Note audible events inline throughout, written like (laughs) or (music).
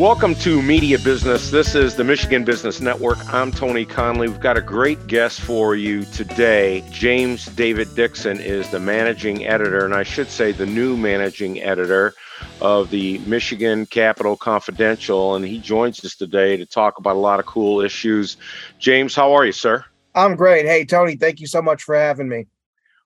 Welcome to Media Business. This is the Michigan Business Network. I'm Tony Conley. We've got a great guest for you today. James David Dixon is the managing editor, and I should say the new managing editor of the Michigan Capital Confidential. And he joins us today to talk about a lot of cool issues. James, how are you, sir? I'm great. Hey, Tony, thank you so much for having me.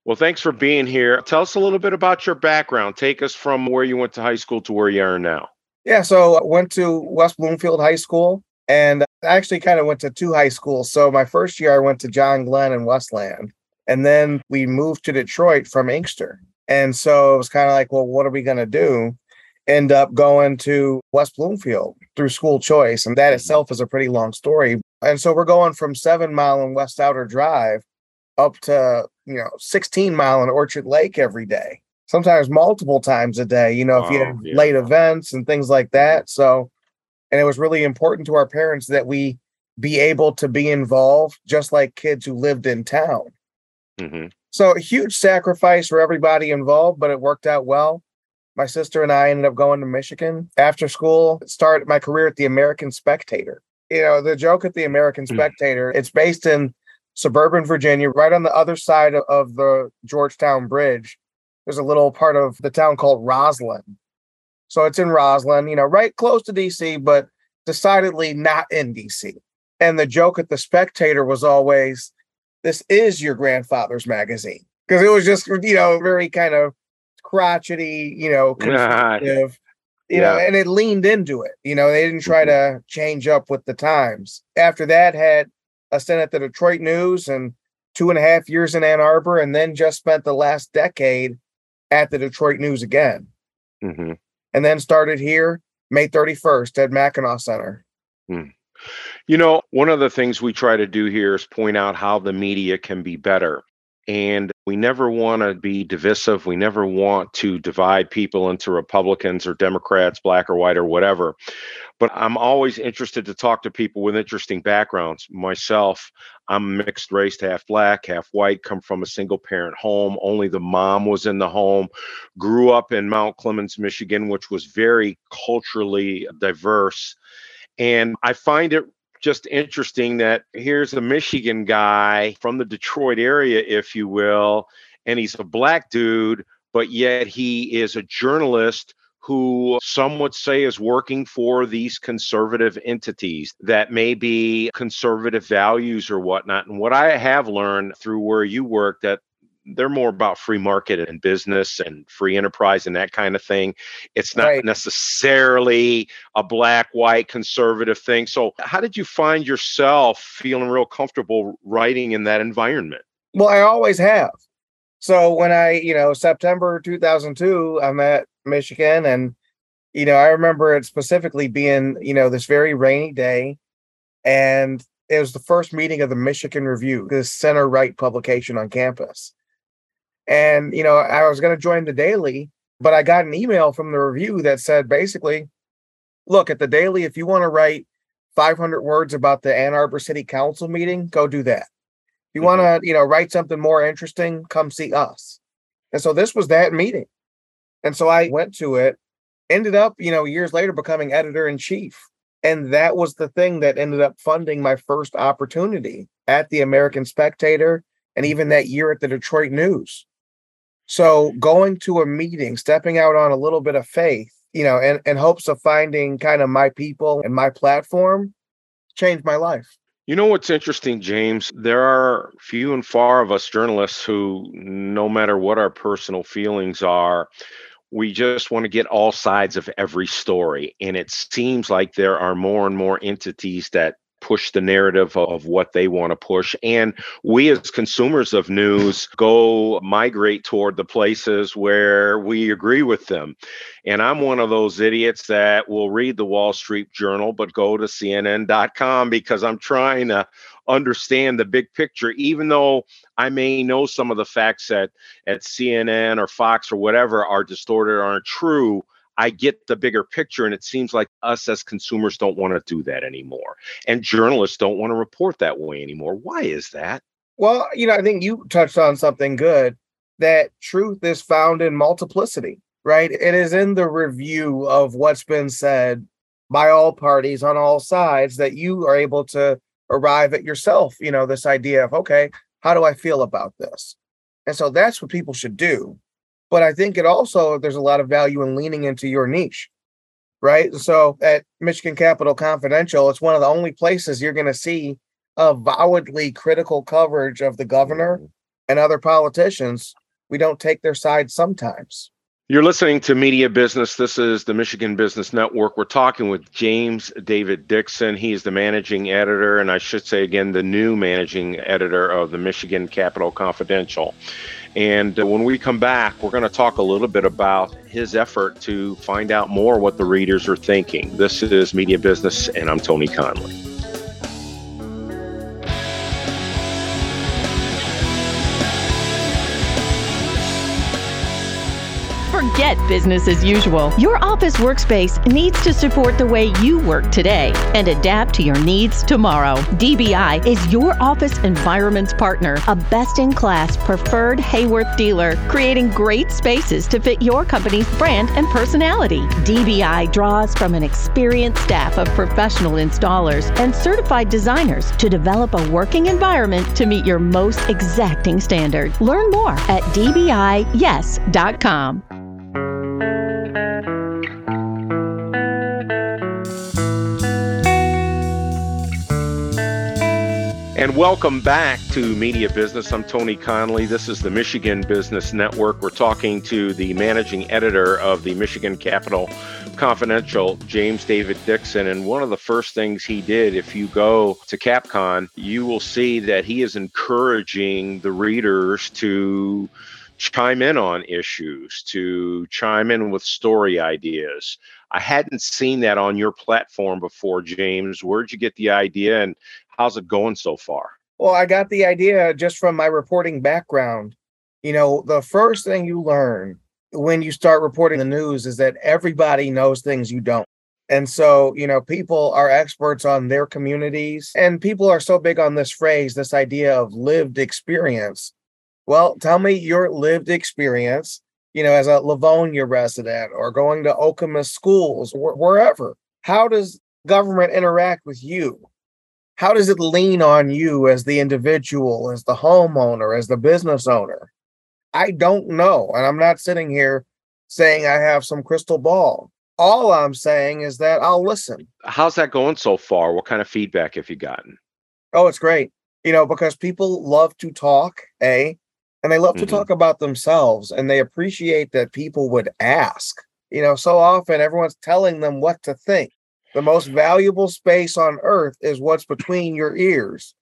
Well, thanks for being here. Tell us a little bit about your background. Take us from where you went to high school to where you are now. Yeah, so I went to West Bloomfield High School and I actually kind of went to two high schools. So my first year I went to John Glenn and Westland. And then we moved to Detroit from Inkster. And so it was kind of like, well, what are we going to do? End up going to West Bloomfield through school choice. And that itself is a pretty long story. And so we're going from seven mile and West Outer Drive up to, you know, 16 mile in Orchard Lake every day sometimes multiple times a day, you know, if you have yeah. late events and things like that. So, and it was really important to our parents that we be able to be involved just like kids who lived in town. Mm-hmm. So, a huge sacrifice for everybody involved, but it worked out well. My sister and I ended up going to Michigan after school, started my career at the American Spectator. You know, the joke at the American mm. Spectator, it's based in suburban Virginia, right on the other side of the Georgetown Bridge there's a little part of the town called Rosslyn. So it's in Rosslyn, you know, right close to DC, but decidedly not in DC. And the joke at the Spectator was always, this is your grandfather's magazine. Because it was just, you know, very kind of crotchety, you know, (laughs) conservative, you yeah. know, and it leaned into it. You know, they didn't try mm-hmm. to change up with the times. After that, had a stint at the Detroit News and two and a half years in Ann Arbor, and then just spent the last decade at the Detroit News again. Mm-hmm. And then started here May 31st at Mackinac Center. Mm. You know, one of the things we try to do here is point out how the media can be better. And we never want to be divisive. We never want to divide people into Republicans or Democrats, black or white or whatever. But I'm always interested to talk to people with interesting backgrounds. Myself, I'm mixed race, half black, half white, come from a single parent home. Only the mom was in the home. Grew up in Mount Clemens, Michigan, which was very culturally diverse. And I find it just interesting that here's a Michigan guy from the Detroit area, if you will, and he's a black dude, but yet he is a journalist who some would say is working for these conservative entities that may be conservative values or whatnot. And what I have learned through where you work that they're more about free market and business and free enterprise and that kind of thing. It's not right. necessarily a black, white, conservative thing. So, how did you find yourself feeling real comfortable writing in that environment? Well, I always have. So, when I, you know, September 2002, I'm at Michigan and, you know, I remember it specifically being, you know, this very rainy day. And it was the first meeting of the Michigan Review, this center right publication on campus. And, you know, I was going to join the daily, but I got an email from the review that said basically, look, at the daily, if you want to write 500 words about the Ann Arbor City Council meeting, go do that. You want to, you know, write something more interesting, come see us. And so this was that meeting. And so I went to it, ended up, you know, years later becoming editor in chief. And that was the thing that ended up funding my first opportunity at the American Spectator and even that year at the Detroit News. So going to a meeting, stepping out on a little bit of faith, you know, and in hopes of finding kind of my people and my platform changed my life. You know what's interesting, James? There are few and far of us journalists who, no matter what our personal feelings are, we just want to get all sides of every story. And it seems like there are more and more entities that push the narrative of what they want to push. And we, as consumers of news, go migrate toward the places where we agree with them. And I'm one of those idiots that will read the Wall Street Journal, but go to CNN.com because I'm trying to understand the big picture, even though I may know some of the facts at, at CNN or Fox or whatever are distorted or aren't true. I get the bigger picture. And it seems like us as consumers don't want to do that anymore. And journalists don't want to report that way anymore. Why is that? Well, you know, I think you touched on something good that truth is found in multiplicity, right? It is in the review of what's been said by all parties on all sides that you are able to arrive at yourself, you know, this idea of, okay, how do I feel about this? And so that's what people should do. But I think it also, there's a lot of value in leaning into your niche, right? So at Michigan Capital Confidential, it's one of the only places you're going to see avowedly critical coverage of the governor mm-hmm. and other politicians. We don't take their side sometimes. You're listening to Media Business. This is the Michigan Business Network. We're talking with James David Dixon. He is the managing editor, and I should say again, the new managing editor of the Michigan Capital Confidential. And uh, when we come back, we're going to talk a little bit about his effort to find out more what the readers are thinking. This is Media Business, and I'm Tony Conley. Forget business as usual. Your office workspace needs to support the way you work today and adapt to your needs tomorrow. DBI is your office environment's partner, a best in class preferred Haworth dealer, creating great spaces to fit your company's brand and personality. DBI draws from an experienced staff of professional installers and certified designers to develop a working environment to meet your most exacting standard. Learn more at dbiyes.com. And welcome back to Media Business. I'm Tony Conley. This is the Michigan Business Network. We're talking to the managing editor of the Michigan Capital Confidential, James David Dixon. And one of the first things he did, if you go to CapCon, you will see that he is encouraging the readers to chime in on issues, to chime in with story ideas. I hadn't seen that on your platform before, James. Where'd you get the idea and how's it going so far? Well, I got the idea just from my reporting background. You know, the first thing you learn when you start reporting the news is that everybody knows things you don't. And so, you know, people are experts on their communities, and people are so big on this phrase, this idea of lived experience. Well, tell me your lived experience, you know, as a Livonia resident or going to Okemos schools, wh- wherever. How does government interact with you? How does it lean on you as the individual, as the homeowner, as the business owner? I don't know. And I'm not sitting here saying I have some crystal ball. All I'm saying is that I'll listen. How's that going so far? What kind of feedback have you gotten? Oh, it's great. You know, because people love to talk, A, and they love mm-hmm. to talk about themselves and they appreciate that people would ask. You know, so often everyone's telling them what to think. The most valuable space on earth is what's between your ears.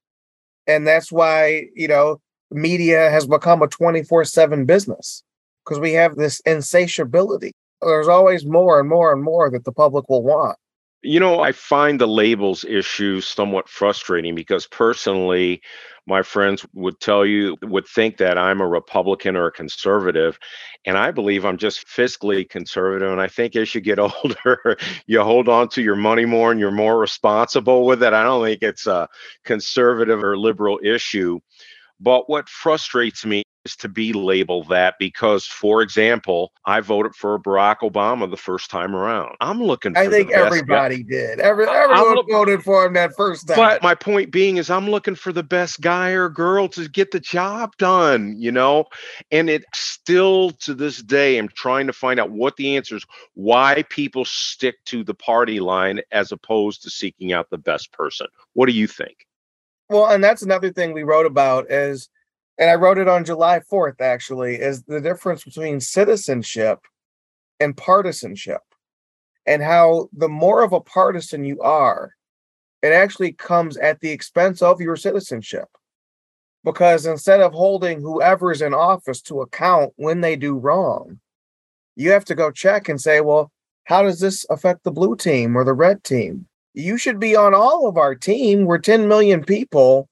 And that's why, you know, media has become a 24 7 business because we have this insatiability. There's always more and more and more that the public will want. You know, I find the labels issue somewhat frustrating because personally, my friends would tell you, would think that I'm a Republican or a conservative. And I believe I'm just fiscally conservative. And I think as you get (laughs) older, you hold on to your money more and you're more responsible with it. I don't think it's a conservative or liberal issue. But what frustrates me to be labeled that because, for example, I voted for Barack Obama the first time around. I'm looking. For I think everybody did. Every, everyone look, voted for him that first time. But my point being is, I'm looking for the best guy or girl to get the job done. You know, and it still to this day, I'm trying to find out what the answer is. Why people stick to the party line as opposed to seeking out the best person. What do you think? Well, and that's another thing we wrote about is, and I wrote it on July 4th actually, is the difference between citizenship and partisanship. And how the more of a partisan you are, it actually comes at the expense of your citizenship. Because instead of holding whoever's in office to account when they do wrong, you have to go check and say, well, how does this affect the blue team or the red team? you should be on all of our team. We're 10 million people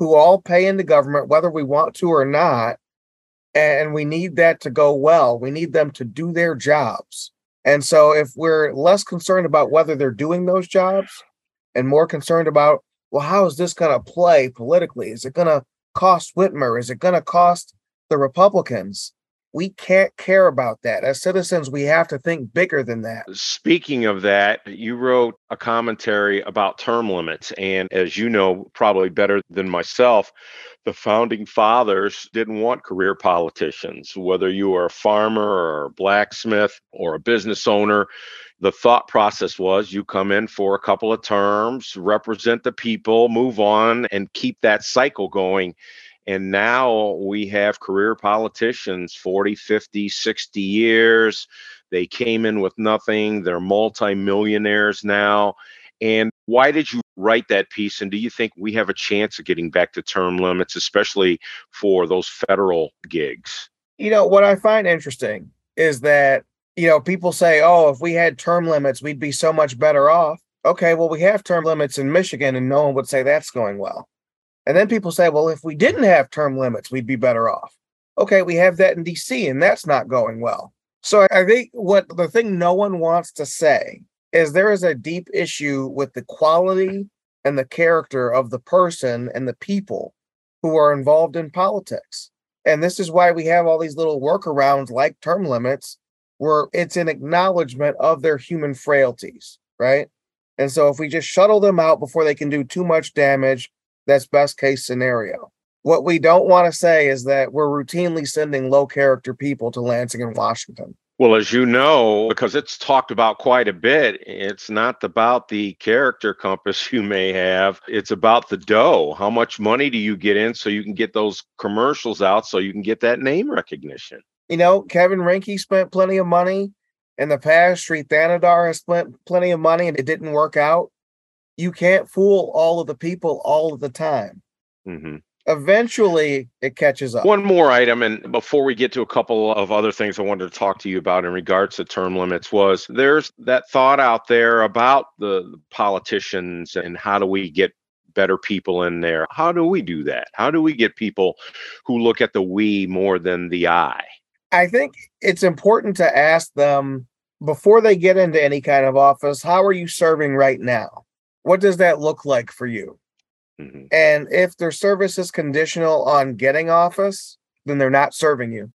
who all pay into government, whether we want to or not. And we need that to go well. We need them to do their jobs. And so, if we're less concerned about whether they're doing those jobs and more concerned about, well, how is this going to play politically? Is it going to cost Whitmer? Is it going to cost the Republicans? We can't care about that. As citizens, we have to think bigger than that. Speaking of that, you wrote a commentary about term limits. And as you know, probably better than myself, the founding fathers didn't want career politicians, whether you were a farmer or a blacksmith or a business owner. The thought process was you come in for a couple of terms, represent the people, move on, and keep that cycle going. And now we have career politicians 40, 50, 60 years. They came in with nothing. They're multimillionaires now. And why did you write that piece? And do you think we have a chance of getting back to term limits, especially for those federal gigs? You know, what I find interesting is that, you know, people say, oh, if we had term limits, we'd be so much better off. Okay, well, we have term limits in Michigan, and no one would say that's going well. And then people say, well, if we didn't have term limits, we'd be better off. Okay, we have that in DC, and that's not going well. So I think what the thing no one wants to say is there is a deep issue with the quality and the character of the person and the people who are involved in politics. And this is why we have all these little workarounds like term limits, where it's an acknowledgement of their human frailties, right? And so if we just shuttle them out before they can do too much damage, that's best case scenario. What we don't want to say is that we're routinely sending low character people to Lansing and Washington. Well, as you know, because it's talked about quite a bit, it's not about the character compass (laughs) you may have. It's about the dough. How much money do you get in so you can get those commercials out so you can get that name recognition? You know, Kevin Rinke spent plenty of money in the past. Shri Thanedar has spent plenty of money and it didn't work out. You can't fool all of the people all of the time. Mm-hmm eventually it catches up. One more item, and before we get to a couple of other things I wanted to talk to you about in regards to term limits, was there's that thought out there about the politicians and how do we get better people in there? How do we do that? How do we get people who look at the we more than the I? I think it's important to ask them before they get into any kind of office, how are you serving right now? What does that look like for you? Mm-hmm. And if their service is conditional on getting office, then they're not serving you.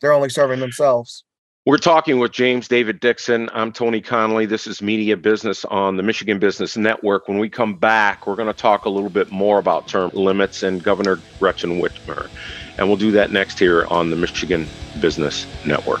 They're only serving themselves. We're talking with James David Dixon. I'm Tony Conley. This is Media Business on the Michigan Business Network. When we come back, we're going to talk a little bit more about term limits and Governor Gretchen Whitmer. And we'll do that next here on the Michigan Business Network.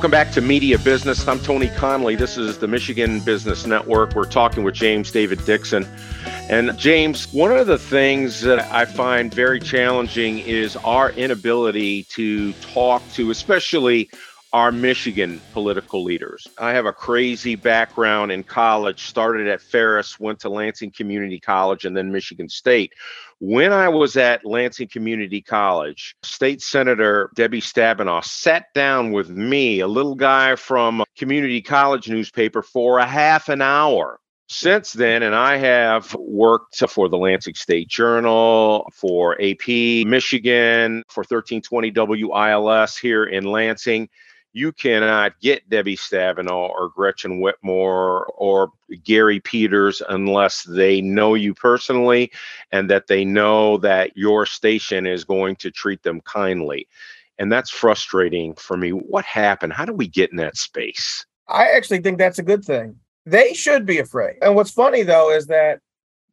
Welcome back to Media Business. I'm Tony Conley. This is the Michigan Business Network. We're talking with James David Dixon. And James, one of the things that I find very challenging is our inability to talk to, especially our Michigan political leaders. I have a crazy background in college, started at Ferris, went to Lansing Community College, and then Michigan State. When I was at Lansing Community College, State Senator Debbie Stabenow sat down with me, a little guy from Community College newspaper, for a half an hour. Since then, and I have worked for the Lansing State Journal, for AP Michigan, for 1320 WILS here in Lansing you cannot get Debbie Stabenow or Gretchen Whitmer or Gary Peters unless they know you personally and that they know that your station is going to treat them kindly. And that's frustrating for me. What happened? How do we get in that space? I actually think that's a good thing. They should be afraid. And what's funny though is that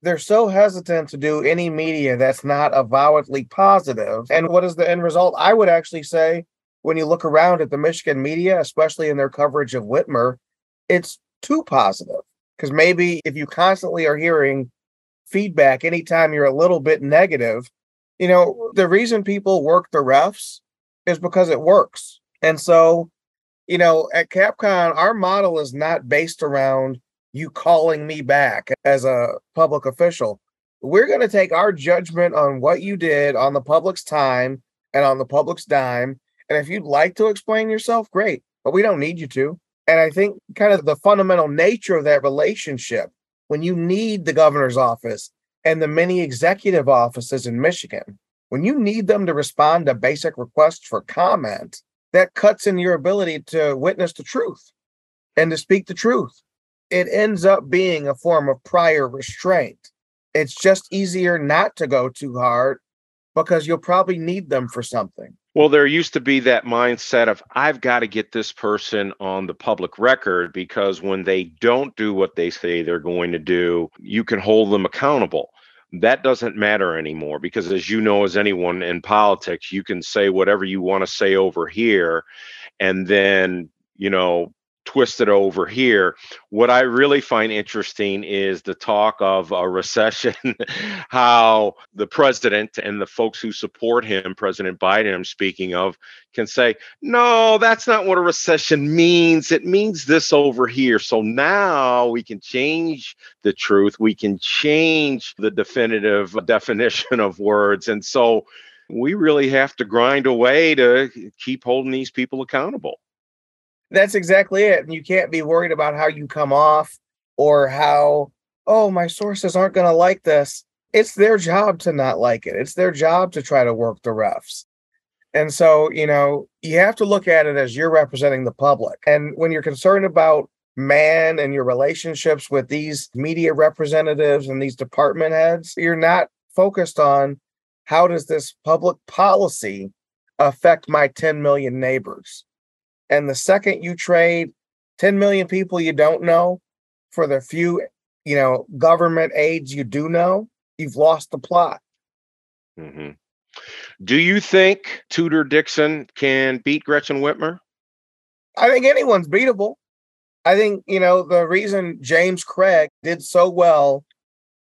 they're so hesitant to do any media that's not avowedly positive. And what is the end result? I would actually say when you look around at the Michigan media, especially in their coverage of Whitmer, it's too positive. Because maybe if you constantly are hearing feedback anytime you're a little bit negative, you know, the reason people work the refs is because it works. And so, you know, at CapCon, our model is not based around you calling me back as a public official. We're going to take our judgment on what you did on the public's time and on the public's dime. And if you'd like to explain yourself, great, but we don't need you to. And I think kind of the fundamental nature of that relationship when you need the governor's office and the many executive offices in Michigan, when you need them to respond to basic requests for comment, that cuts in your ability to witness the truth and to speak the truth. It ends up being a form of prior restraint. It's just easier not to go too hard because you'll probably need them for something. Well, there used to be that mindset of, I've got to get this person on the public record because when they don't do what they say they're going to do, you can hold them accountable. That doesn't matter anymore because, as you know, as anyone in politics, you can say whatever you want to say over here. And then, you know, twisted over here. What I really find interesting is the talk of a recession, (laughs) how the president and the folks who support him, President Biden, I'm speaking of, can say, no, that's not what a recession means. It means this over here. So now we can change the truth, we can change the definitive (laughs) definition of words. And so we really have to grind away to keep holding these people accountable. That's exactly it. And you can't be worried about how you come off or how, oh, my sources aren't going to like this. It's their job to not like it. It's their job to try to work the refs. And so, you know, you have to look at it as you're representing the public. And when you're concerned about man and your relationships with these media representatives and these department heads, you're not focused on how does this public policy affect my 10 million neighbors? And the second you trade 10 million people you don't know for the few, you know, government aides you do know, you've lost the plot. Mm-hmm. Do you think Tudor Dixon can beat Gretchen Whitmer? I think anyone's beatable. I think, you know, the reason James Craig did so well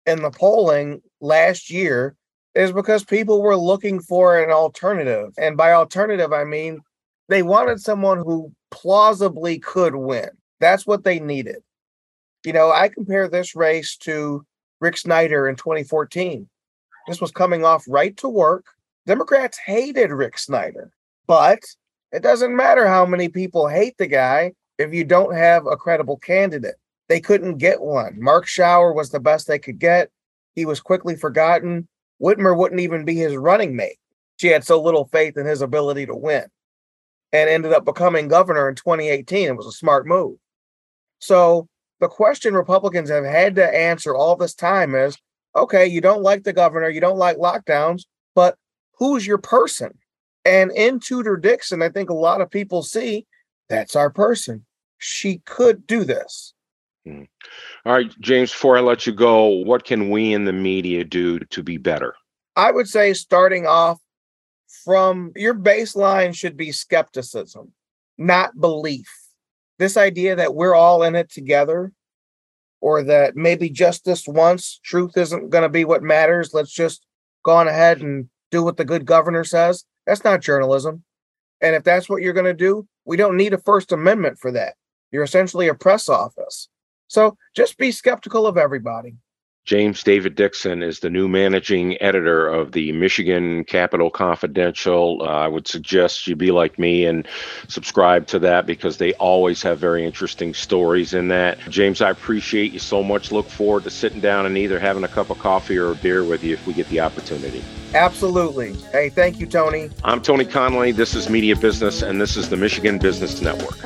in the polling last year is because people were looking for an alternative. And by alternative, I mean they wanted someone who plausibly could win. That's what they needed. You know, I compare this race to Rick Snyder in 2014. This was coming off right to work. Democrats hated Rick Snyder, but it doesn't matter how many people hate the guy if you don't have a credible candidate. They couldn't get one. Mark Schauer was the best they could get. He was quickly forgotten. Whitmer wouldn't even be his running mate. She had so little faith in his ability to win and ended up becoming governor in 2018. It was a smart move. So the question Republicans have had to answer all this time is okay, you don't like the governor, you don't like lockdowns, but who's your person? And in Tudor Dixon, I think a lot of people see that's our person. She could do this. Hmm. All right, James, before I let you go, what can we in the media do to be better? I would say starting off from your baseline should be skepticism, not belief. This idea that we're all in it together, or that maybe just this once truth isn't going to be what matters. Let's just go on ahead and do what the good governor says. That's not journalism. And if that's what you're going to do, we don't need a First Amendment for that. You're essentially a press office. So just be skeptical of everybody. James David Dixon is the new managing editor of the Michigan Capital Confidential. Uh, I would suggest you be like me and subscribe to that because they always have very interesting stories in that. James, I appreciate you so much. Look forward to sitting down and either having a cup of coffee or a beer with you if we get the opportunity. Absolutely. Hey, thank you, Tony. I'm Tony Conley. This is Media Business, and this is the Michigan Business Network.